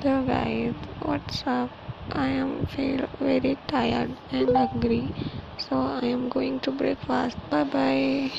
Hello guys, what's up? I am feel very tired and hungry, so I am going to breakfast. Bye bye.